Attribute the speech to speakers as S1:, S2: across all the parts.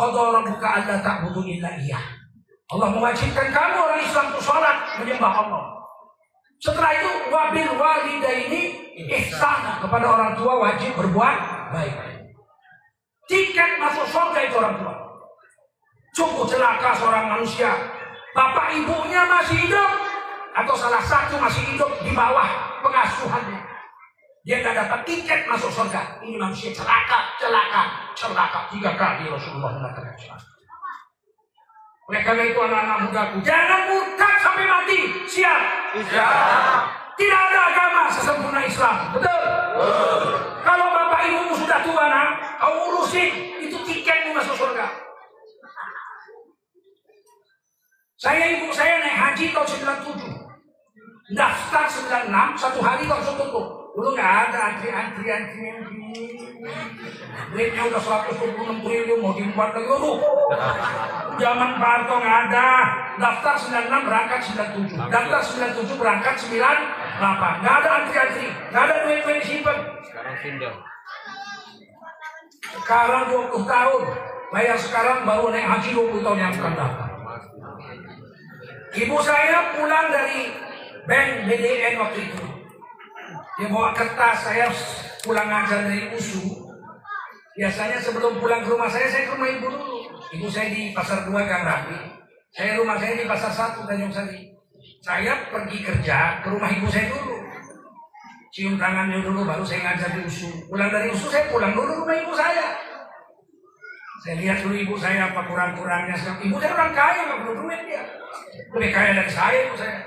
S1: Qadha rabbuka alla ta'budu illa iya. Allah mewajibkan kamu orang Islam untuk sholat menyembah Allah. Setelah itu wabil walidaini ihsana kepada orang tua wajib berbuat baik. Tiket masuk surga itu orang tua. Cukup celaka seorang manusia. Bapak ibunya masih hidup atau salah satu masih hidup di bawah pengasuhannya. Dia tidak dapat tiket masuk surga. Ini manusia celaka, celaka, celaka. Tiga kali Rasulullah mengatakan celaka. Oleh karena itu anak-anak mudaku, jangan murtad sampai mati. Siap? Siap. Tidak ada agama sesempurna Islam. Betul? Betul. Kalau bapak ibumu sudah tua, nak, kau urusin itu tiketmu masuk surga. Saya ibu saya naik haji tahun 97. Daftar 96, satu hari langsung tutup. Dulu nggak ada antri-antrian Duitnya udah 126 triliun mau dibuat lagi. Aduh. Zaman Pak Harto nggak ada. Daftar 96 berangkat 97. Daftar 97 berangkat 98. Nggak ada antri-antri. Nggak ada duit-duit disimpan.
S2: Sekarang pindah.
S1: Sekarang 20 tahun. Bayar sekarang baru naik haji 20 tahun yang akan datang. Ibu saya pulang dari bank BDN waktu itu. Dia bawa kertas saya pulang ngajar dari USU. Biasanya sebelum pulang ke rumah saya, saya ke rumah ibu dulu. Ibu saya di pasar 2 Gang Rapi. Saya rumah saya di pasar 1 Tanjung Sari. Saya pergi kerja ke rumah ibu saya dulu. Cium tangannya dulu baru saya ngajar di USU. Pulang dari USU saya pulang dulu rumah ibu saya. Saya lihat dulu ibu saya apa kurang-kurangnya. Ibu saya orang kaya, nggak perlu duit dia. Lebih kaya dari saya ibu saya.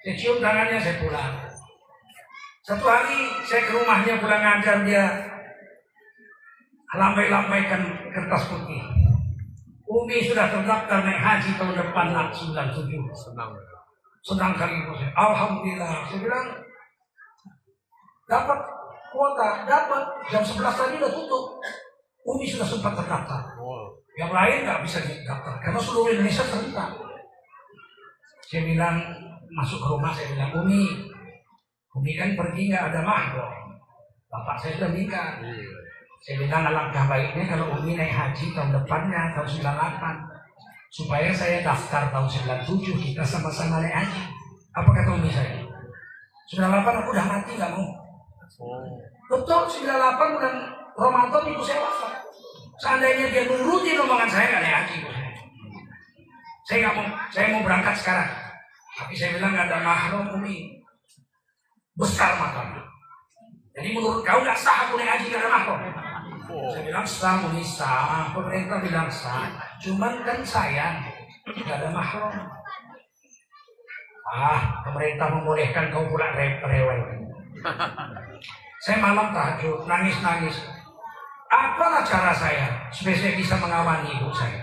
S1: Saya cium tangannya, saya pulang. Satu hari saya ke rumahnya pulang ngajar dia lambai-lambaikan kertas putih. Umi sudah terdaftar naik haji tahun depan nak 97.
S2: Senang.
S1: Senang kali itu saya. Alhamdulillah. Saya bilang dapat kuota, dapat jam 11 tadi udah tutup. Umi sudah sempat terdaftar. Yang lain nggak bisa didaftar karena seluruh Indonesia serentak. Saya bilang masuk ke rumah saya bilang Umi Umi kan pergi nggak ada mahram. Bapak saya sudah nikah. Iya. Saya bilang alangkah baiknya kalau Umi naik haji tahun depannya tahun 98 supaya saya daftar tahun 97 kita sama-sama naik haji. Apa kata Umi saya? 98 aku udah mati nggak mau. Oh. Betul 98 bulan Ramadan ibu saya wafat. Seandainya dia nurutin omongan saya nggak naik haji saya. Saya nggak mau, saya mau berangkat sekarang. Tapi saya bilang nggak ada mahram Umi besar makamnya. Jadi menurut kau nggak sah aku naik haji karena mahram? Oh. Saya bilang sah, muni sah. Pemerintah bilang sah. Cuman kan saya nggak ada mahram. Ah, pemerintah membolehkan kau pula rewel. saya malam tahajud, nangis-nangis. Apalah cara saya supaya saya bisa mengawani ibu saya?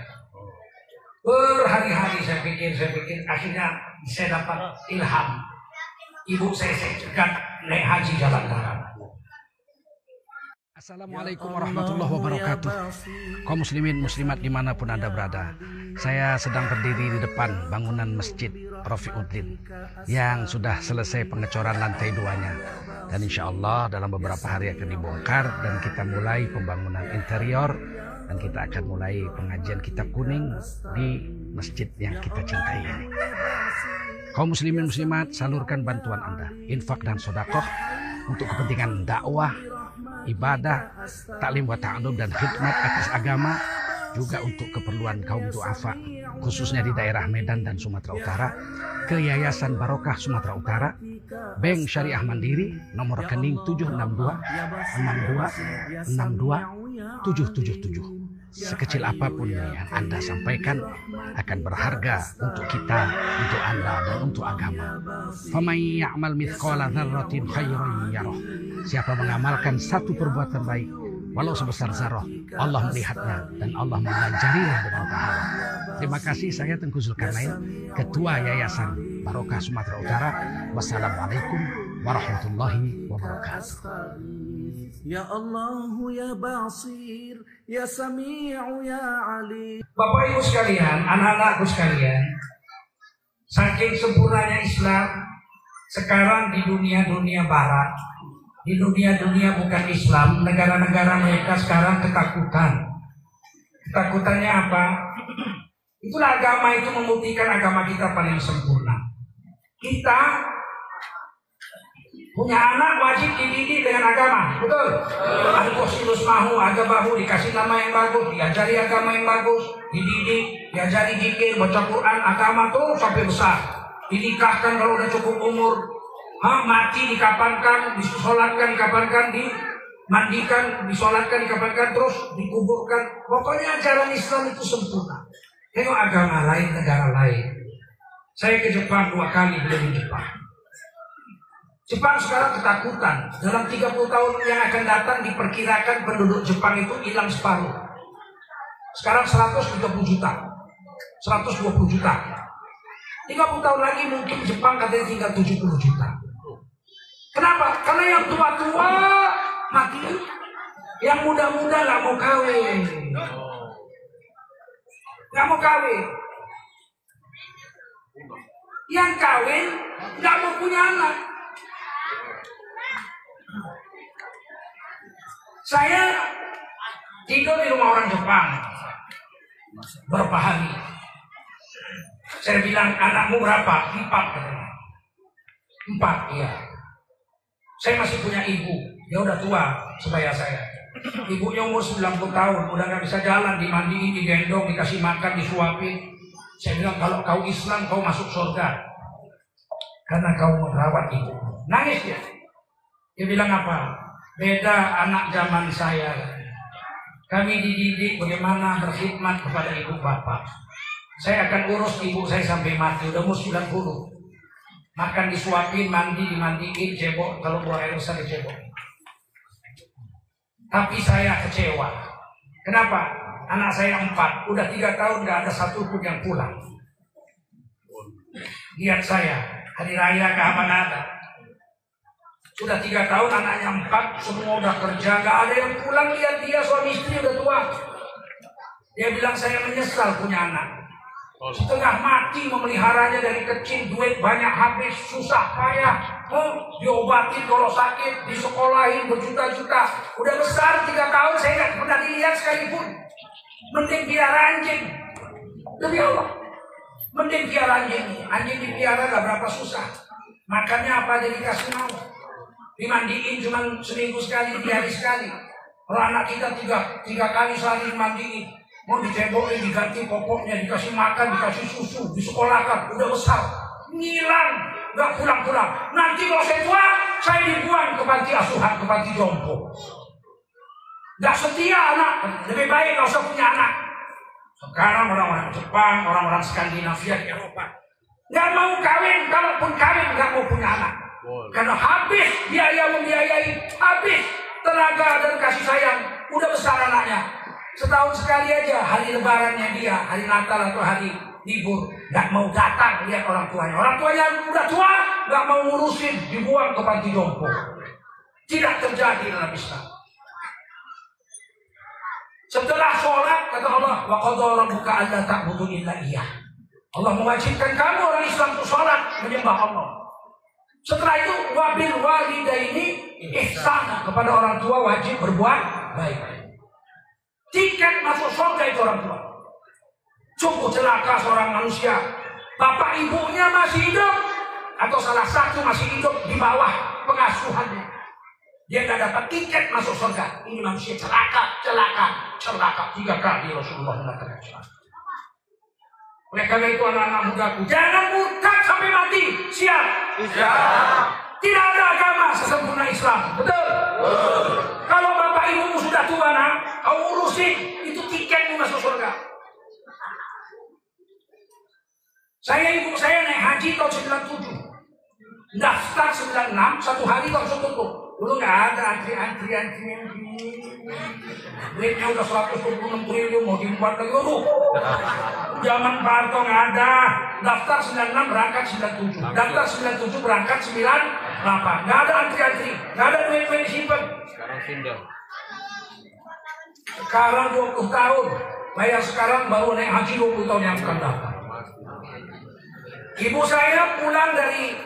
S1: Berhari-hari saya pikir, saya pikir, akhirnya saya dapat ilham ibu saya saya cegat naik haji jalan darat.
S3: Assalamualaikum warahmatullahi wabarakatuh. Kaum muslimin muslimat di mana pun anda berada Saya sedang berdiri di depan bangunan masjid Rafiuddin Yang sudah selesai pengecoran lantai duanya. Dan insya Allah dalam beberapa hari akan dibongkar Dan kita mulai pembangunan interior Dan kita akan mulai pengajian kitab kuning Di masjid yang kita cintai ini Kaum muslimin muslimat, salurkan bantuan Anda, infak dan sodakoh untuk kepentingan dakwah, ibadah, taklim wa ta'alum dan khidmat atas agama, juga untuk keperluan kaum duafa, khususnya di daerah Medan dan Sumatera Utara, ke Yayasan Barokah Sumatera Utara, Bank Syariah Mandiri, nomor rekening 762 62 62 777 sekecil apa pun yang Anda sampaikan akan berharga untuk kita, untuk Anda dan untuk agama. Siapa mengamalkan satu perbuatan baik walau sebesar zarah, Allah melihatnya dan Allah mengajarinya dengan pahala. Terima kasih saya Tengku Zulkarnain, Ketua Yayasan Barokah Sumatera Utara. Wassalamualaikum warahmatullahi wabarakatuh.
S4: Ya Allah ya Basir Ya Sami'u ya Ali
S1: Bapak Ibu sekalian, anak-anakku sekalian Saking sempurnanya Islam Sekarang di dunia-dunia barat Di dunia-dunia bukan Islam Negara-negara mereka sekarang ketakutan Ketakutannya apa? Itulah agama itu membuktikan agama kita paling sempurna. Kita punya anak wajib dididik dengan agama, betul? Al-Qasilus mahu agamahu dikasih nama yang bagus, diajari agama yang bagus, dididik, diajari zikir, baca Quran, agama tuh sampai besar. Dinikahkan kalau udah cukup umur, ha, mati dikapankan, disolatkan, dikapankan, dimandikan, disolatkan, dikapankan, terus dikuburkan. Pokoknya ajaran Islam itu sempurna. Tengok agama lain, negara lain. Saya ke Jepang dua kali beliau di Jepang. Jepang sekarang ketakutan. Dalam 30 tahun yang akan datang diperkirakan penduduk Jepang itu hilang separuh. Sekarang 130 juta. 120 juta. 30 tahun lagi mungkin Jepang katanya tinggal 70 juta. Kenapa? Karena yang tua-tua mati. Yang muda-muda nggak mau kawin. Nggak mau kawin. Yang kawin nggak mau punya anak. Saya tidur di rumah orang Jepang berapa hari. Saya bilang anakmu berapa? Empat. Empat, iya. Saya masih punya ibu, dia udah tua sebaya saya. Ibunya umur 90 tahun, udah nggak bisa jalan, dimandiin, digendong, dikasih makan, disuapin. Saya bilang kalau kau Islam kau masuk surga karena kau merawat ibu. Nangis dia. Dia bilang apa? Beda anak zaman saya. Kami dididik bagaimana berkhidmat kepada ibu bapak. Saya akan urus ibu saya sampai mati. Udah umur 90. Makan disuapin, mandi, dimandiin, cebok. Kalau buang air besar dicebok. Tapi saya kecewa. Kenapa? Anak saya empat, udah tiga tahun gak ada satu pun yang pulang. Lihat saya, hari raya kapan ada. Sudah tiga tahun anaknya empat, semua udah kerja, gak ada yang pulang. Lihat dia suami istri udah tua. Dia bilang saya menyesal punya anak. Setengah mati memeliharanya dari kecil, duit banyak habis, susah payah. Oh, diobatin kalau sakit, disekolahin berjuta-juta. Udah besar tiga tahun, saya nggak pernah dilihat sekalipun. Mending biara anjing. Demi Allah. Mending biara anjing. Anjing dipiara gak berapa susah. Makannya apa aja dikasih mau. Dimandiin cuma seminggu sekali, tiga hari sekali. Kalau anak kita tiga, tiga kali sehari dimandiin. Mau dicebokin, diganti popoknya, dikasih makan, dikasih susu, disekolahkan, udah besar. Ngilang, gak pulang-pulang. Nanti kalau saya tua, saya dibuang ke panti asuhan, ke panti jompo. Gak setia anak, lebih baik gak usah punya anak. Sekarang orang-orang Jepang, orang-orang Skandinavia di Eropa, gak mau kawin, kalaupun kawin gak mau punya anak. Karena habis biaya membiayai, habis tenaga dan kasih sayang, udah besar anaknya. Setahun sekali aja hari lebarannya dia, hari Natal atau hari libur, gak mau datang lihat orang tuanya. Orang tuanya udah tua, gak mau ngurusin, dibuang ke panti jompo. Tidak terjadi dalam Islam. Setelah sholat kata Allah, wa qadara rabbuka alla ta'budu illa iya. Allah mewajibkan kamu orang Islam untuk sholat menyembah Allah. Setelah itu wabil walidaini ihsan kepada orang tua wajib berbuat baik. Tiket masuk surga itu orang tua. Cukup celaka seorang manusia, bapak ibunya masih hidup atau salah satu masih hidup di bawah pengasuhannya. Dia tidak dapat tiket masuk surga. Ini manusia celaka, celaka, celaka. Tiga kali Rasulullah mengatakan celaka. Oleh karena itu anak-anak mudaku, jangan murtad sampai mati. Siap? Siap. Tidak ada agama sesempurna Islam. Betul? Kalau bapak ibumu sudah tua, nak, kau urusin itu tiketmu masuk surga. Saya ibu saya naik haji tahun 97. Daftar 96, satu hari langsung tutup. Dulu nggak ada antri-antri-antri Duitnya udah 126 triliun mau dibuat lagi. Aduh. Zaman Pak Harto nggak ada. Daftar 96 berangkat 97. Daftar 97 berangkat 98. Nggak ada antri-antri. Nggak ada duit-duit disimpan.
S2: Sekarang pindah.
S1: Sekarang 20 tahun. Bayar sekarang baru naik haji 20 tahun yang akan datang. Ibu saya pulang dari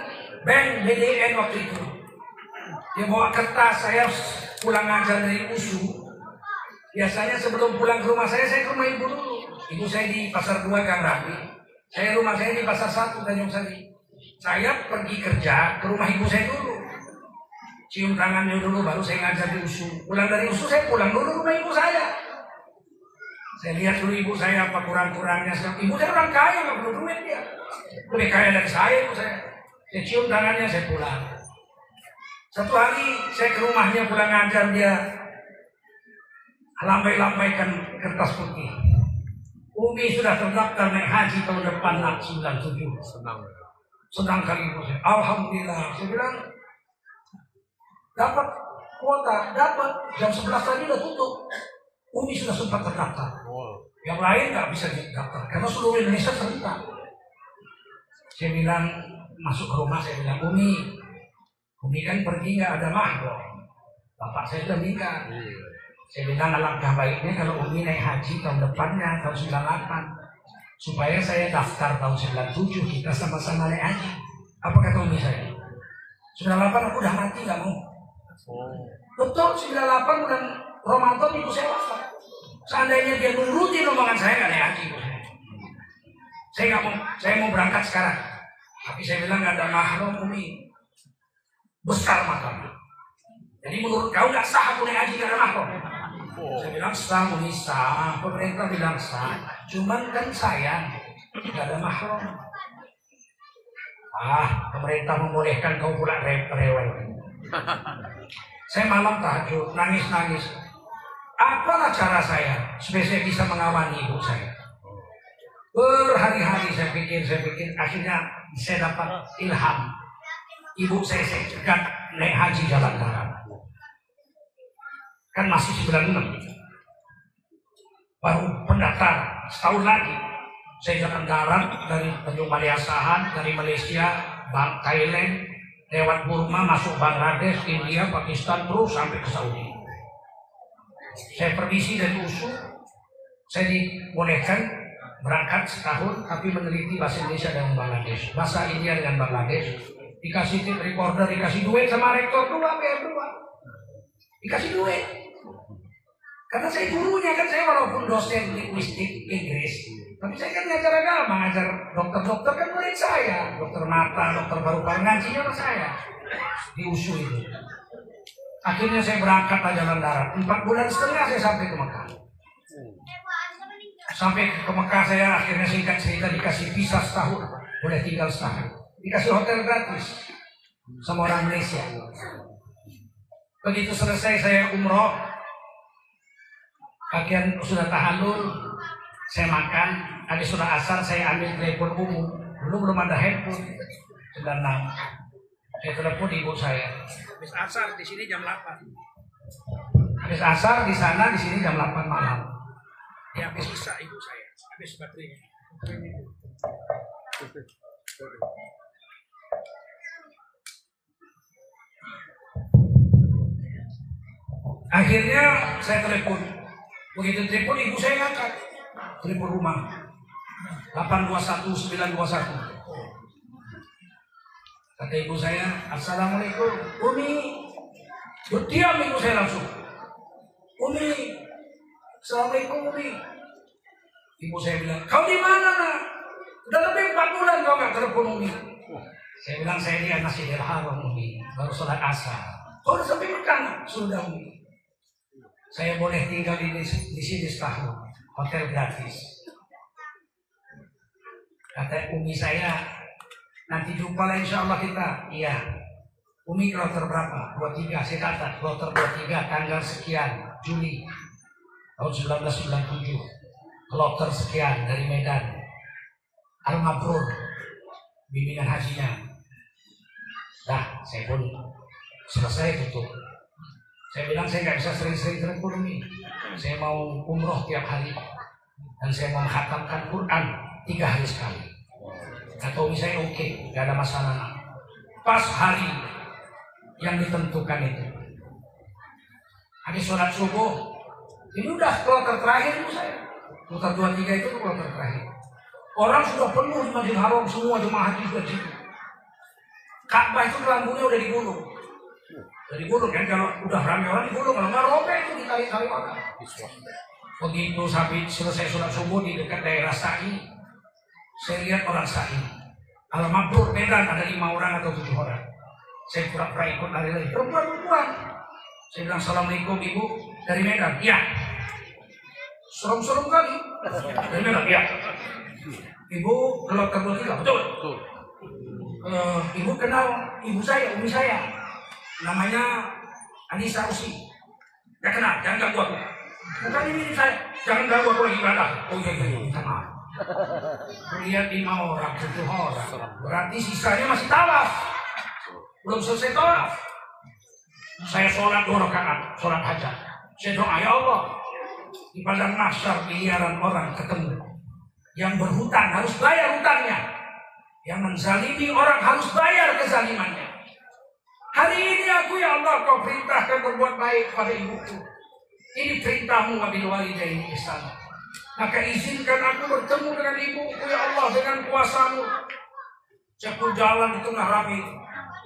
S1: bank BDN waktu itu. Dia bawa kertas, saya pulang ngajar dari USU. Biasanya sebelum pulang ke rumah saya, saya ke rumah ibu dulu. Ibu saya di pasar dua Gang Rapi. Saya rumah saya di pasar satu Tanjung Sari. Saya pergi kerja ke rumah ibu saya dulu. Cium tangannya dulu, baru saya ngajar di USU. Pulang dari USU, saya pulang dulu rumah ibu saya. Saya lihat dulu ibu saya apa kurang-kurangnya. Ibu saya orang kaya, nggak perlu duit dia. Lebih kaya dari saya ibu saya. Saya cium tangannya, saya pulang. Satu hari saya ke rumahnya pulang ngajar dia lambai-lambaikan kertas putih. Umi sudah terdaftar naik haji tahun depan nak 97.
S2: Senang.
S1: Senang kali saya. Alhamdulillah. Saya bilang dapat kuota, dapat jam 11 tadi udah tutup. Umi sudah sempat terdaftar.
S2: Wow.
S1: Yang lain nggak bisa didaftar karena seluruh Indonesia serentak. Saya bilang masuk ke rumah saya bilang Umi, Umi kan pergi nggak ada mahram. Bapak saya udah nikah. Saya bilang alangkah baiknya kalau Umi naik haji tahun depannya tahun 98 supaya saya daftar tahun 97 kita sama-sama naik haji. Apa kata Umi saya? 98 aku udah mati nggak mau.
S2: Oh.
S1: Betul 98 bulan Ramadan ibu saya wafat. Seandainya dia nurutin omongan saya nggak naik haji saya. Nggak mau, saya mau berangkat sekarang. Tapi saya bilang nggak ada mahram umi. Besar makamnya. Jadi menurut kau nggak sah aku naik haji ada mahram. Saya bilang sah umi sah. Pemerintah bilang sah. Cuman kan saya nggak ada mahram. Ah, pemerintah membolehkan kau pula re- rewel. Saya malam tahajud, nangis-nangis. Apalah cara saya supaya saya bisa mengawani ibu saya? Berhari-hari saya pikir, saya pikir, akhirnya saya dapat ilham. Ibu saya saya cegat naik haji jalan darat. Kan masih 96. Baru pendaftar setahun lagi. Saya jalan darat dari Tanjung Balai Asahan, dari Malaysia, Bang Thailand, lewat Burma, masuk Bangladesh, India, Pakistan, terus sampai ke Saudi. Saya permisi dari USU, saya dibolehkan berangkat setahun, tapi meneliti bahasa Indonesia dan Bangladesh, bahasa India dengan Bangladesh. Dikasih tip recorder, dikasih duit sama rektor dua, PR dua. Dikasih duit. Karena saya gurunya kan saya walaupun dosen linguistik Inggris, tapi saya kan ngajar agama, ngajar dokter-dokter kan murid saya, dokter mata, dokter paru-paru ngajinya sama saya di USU itu. Akhirnya saya berangkat jalan darat. Empat bulan setengah saya sampai ke Mekah. Sampai ke Mekah saya akhirnya singkat cerita dikasih visa setahun, boleh tinggal setahun. Dikasih hotel gratis sama orang Malaysia. Begitu selesai saya umroh, bagian sudah tahallul, saya makan, habis sudah asar saya ambil telepon umum. Dulu belum ada handphone. 96. Saya telepon ibu saya. Habis asar di sini jam 8. Habis asar di sana di sini jam 8 malam. Ya habis bisa ibu saya. Habis baterainya. Akhirnya saya telepon. Begitu telepon ibu saya ngangkat. Telepon rumah. 821921. Kata ibu saya, Assalamualaikum. Umi. Diam ibu saya langsung. Umi. Assalamualaikum Umi. Ibu saya bilang, kau di mana nak? Udah lebih 4 bulan kau nggak telepon Umi. Saya bilang, saya di Masjidil Haram Umi. Baru sholat asar. Kau udah sampai Mekah? Sudah Umi. Saya boleh tinggal di, di sini setahun. Hotel gratis. Kata Umi saya, nanti jumpa lah insya Allah kita. Iya. Umi kloter berapa? 23. Saya kata kloter 23 tanggal sekian Juli tahun 1997. Kloter sekian dari Medan. Al-Mabrur. Bimbingan hajinya. Dah, saya pun selesai tutup. Saya bilang saya nggak bisa sering-sering telepon Umi. Saya mau umroh tiap hari. Dan saya mau menghatamkan Quran tiga hari sekali. Atau misalnya oke, nggak ada masalah. Pas hari yang ditentukan itu. Habis sholat subuh, ini udah kloter terakhir itu saya. Kloter dua tiga itu kloter terakhir. Orang sudah penuh di Masjidil Haram semua jemaah haji sudah situ. Ka'bah itu lambungnya udah digulung. Jadi gulung kan kalau udah ramai orang digulung, kalau nggak robek itu ditarik-tarik orang. Begitu sampai selesai sholat subuh di dekat daerah Sa'i, saya lihat orang Sa'i. Kalau mabrur Medan ada lima orang atau tujuh orang. Saya pura-pura ikut lari-lari. Perempuan-perempuan. Saya bilang, Assalamualaikum Ibu. Dari Medan. Iya. Serem-serem kali. Dari Medan. Iya. Ibu kalau terbang kita. Betul. Eh, ibu kenal ibu saya, umi saya. Namanya Anissa Usi. Ya kenal, jangan ganggu aku. Bukan ini saya, jangan ganggu aku lagi ibadah. Oh iya, iya, iya, maaf. Lihat lima orang, tujuh orang. Berarti sisanya masih tawaf. Belum selesai tawaf. Saya sholat dua rakaat, sholat hajat. Saya doa, ya Allah, di padang mahsyar miliaran orang ketemu. Yang berhutang harus bayar hutangnya. Yang menzalimi orang harus bayar kezalimannya. Hari ini aku ya Allah kau perintahkan berbuat baik pada ibuku. Ini perintahmu wabil walidaini ihsana. Maka izinkan aku bertemu dengan ibuku ya Allah dengan kuasamu. Pun jalan di tengah rame.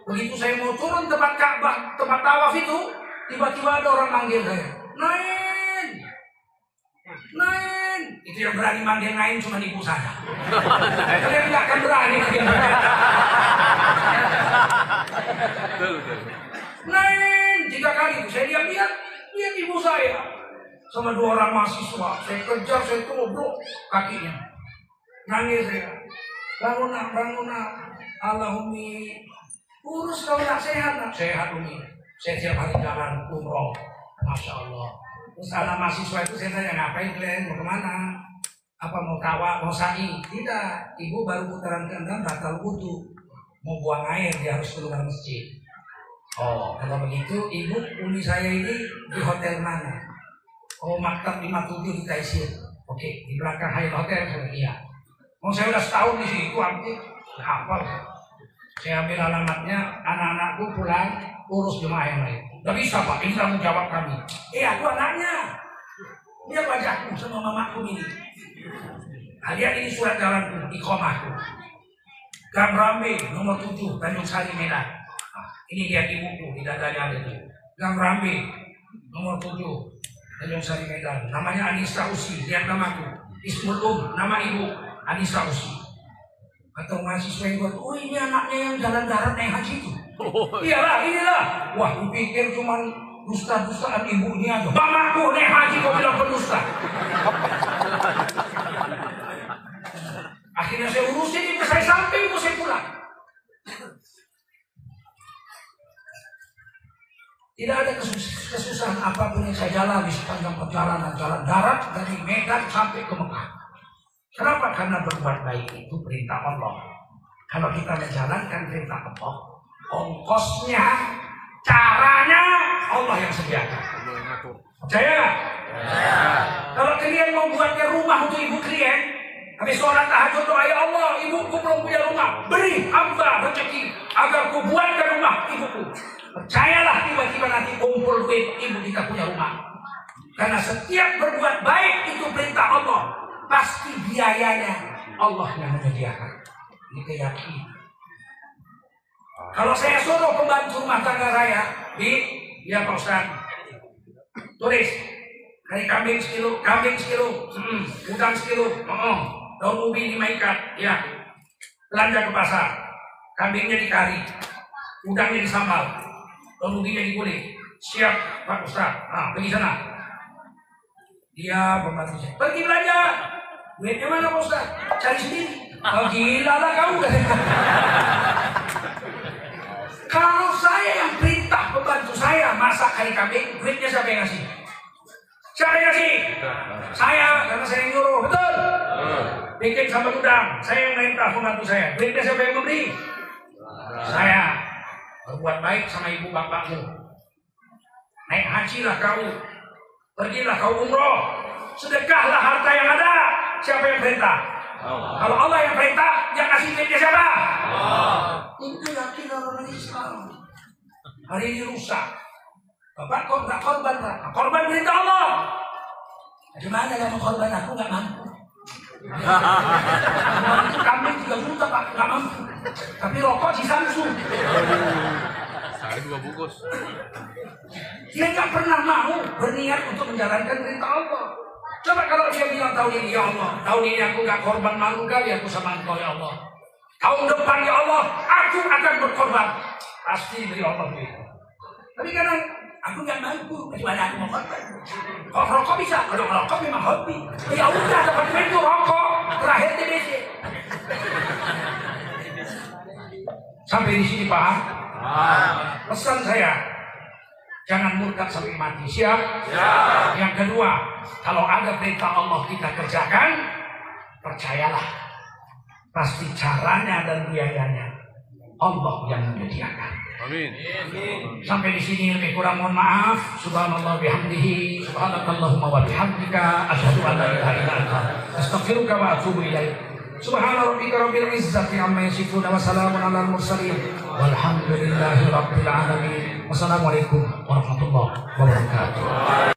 S1: Begitu saya mau turun tempat Ka'bah, tempat tawaf itu, tiba-tiba ada orang manggil saya. Nain! Nain! Itu yang berani manggil Nain cuma ibu saya. Kalian nggak akan berani manggil saya. Nain! Tiga kali saya lihat-lihat, lihat ibu saya. Sama dua orang mahasiswa. Saya kejar, saya tubruk kakinya. Nangis saya. Bangun nak, bangun nak. Allahummi. Urus kau nak sehat nak. Sehat Umi. Saya tiap hari jalan umroh. Masya Allah. Anak mahasiswa itu saya tanya, ngapain kalian? Mau ke mana? Apa mau kawa, mau sa'i? Tidak. Ibu baru putaran ke-6 batal wudhu. Mau buang air, dia harus keluar masjid. Oh, kalau begitu, ibu uni saya ini di hotel mana? Oh, maktab 57 di Taisir. Oke, di belakang Hyatt Hotel saya iya. Oh, saya udah setahun di situ, hampir hafal. Saya ambil alamatnya, anak-anakku pulang urus jemaah yang lain. Gak bisa pak, ini tanggung jawab kami. Eh, aku anaknya. Dia wajahku sama mamaku ini. Nah, ini surat jalanku, ikomahku. Gang Rambe, nomor 7, Tanjung Sari, Medan. Nah, ini ibuku, di dadanya ada itu. Gang Rambe, nomor 7, Tanjung Sari, Medan. Namanya Anissa Usi, lihat namaku. Ismul Um, nama ibu, Anissa Usi. Atau mahasiswa yang buat, oh ini anaknya yang jalan darat naik haji itu. Iyalah, inilah. Wah, kupikir cuman dusta-dustaan ibunya aja. Mamaku naik haji kau bilang pendusta. Akhirnya saya urusin itu, saya sampai itu saya pulang. Tidak ada kesus- kesusahan apa pun yang saya jalani sepanjang perjalanan jalan darat dari Medan sampai ke Mekah. Kenapa? Karena berbuat baik itu perintah Allah. Kalau kita menjalankan perintah Allah, ongkosnya, caranya Allah yang sediakan. Percaya nggak? Kalau kalian mau buatnya rumah untuk ibu kalian, habis sholat tahajud doa ya Allah, ibuku belum punya rumah, beri hamba rezeki agar ku buatkan rumah ibuku. Percayalah tiba-tiba nanti kumpul duit ibu kita punya rumah. Karena setiap berbuat baik itu perintah Allah, pasti biayanya Allah yang menyediakan. Ini keyakinan. Kalau saya suruh pembantu rumah tangga saya, di, ya Pak Ustaz, tulis dari kambing sekilo, kambing sekilo, hmm, udang sekilo, oh, daun ubi lima ikat, ya, belanja ke pasar, kambingnya dikari, udangnya disambal, daun ubinya digulung, siap Pak Ustaz, nah pergi sana. Dia pembantu saya, pergi belanja, duitnya mana Pak Ustaz? Cari sendiri. Oh gila lah kamu. Kalau saya yang perintah pembantu saya masak kari kambing, duitnya siapa yang ngasih? Siapa yang ngasih? Saya, karena saya yang nyuruh, betul? Bikin sama udang, saya yang perintah pembantu saya. Duitnya siapa yang memberi? Saya. Berbuat baik sama ibu bapakmu. Naik haji lah kau. Pergilah kau umroh. Sedekahlah harta yang ada. Siapa yang perintah? Kalau Allah yang perintah, yang kasih duitnya siapa? Itu yakin orang Islam. Hari ini rusak. Bapak kok nggak korban Pak? Nah, Korban perintah Allah. Gimana yang mau korban aku nggak mampu. Kambing 3 juta Pak, nggak mampu. Tapi rokok di Samsung.
S2: Ada dua bungkus.
S1: Dia nggak pernah mau berniat untuk menjalankan perintah Allah. Coba kalau dia bilang tahun ini ya Allah, tahun ini aku nggak korban malu kali aku sama engkau ya Allah. Tahun depan ya Allah, aku akan berkorban. Pasti dari Allah begitu. Tapi kadang aku nggak mampu kecuali aku mau korban. Kalau rokok bisa, kalau rokok memang hobi. Ya udah dapat duit tuh rokok, terakhir TBC. Sampai di sini paham? Pesan saya, jangan murtad sampai mati. Siap? Yang kedua, kalau ada perintah Allah kita kerjakan, percayalah. Pasti caranya dan biayanya Allah yang menyediakan.
S2: Amin.
S1: Sampai di sini lebih kurang mohon maaf. Subhanallah bihamdihi, subhanakallahumma wa bihamdika, asyhadu an la ilaha illa anta, astaghfiruka wa atubu ilaik. Subhana rabbika rabbil izzati amma yasifun wa salamun alal mursalin walhamdulillahi rabbil alamin. Wassalamualaikum warahmatullahi wabarakatuh.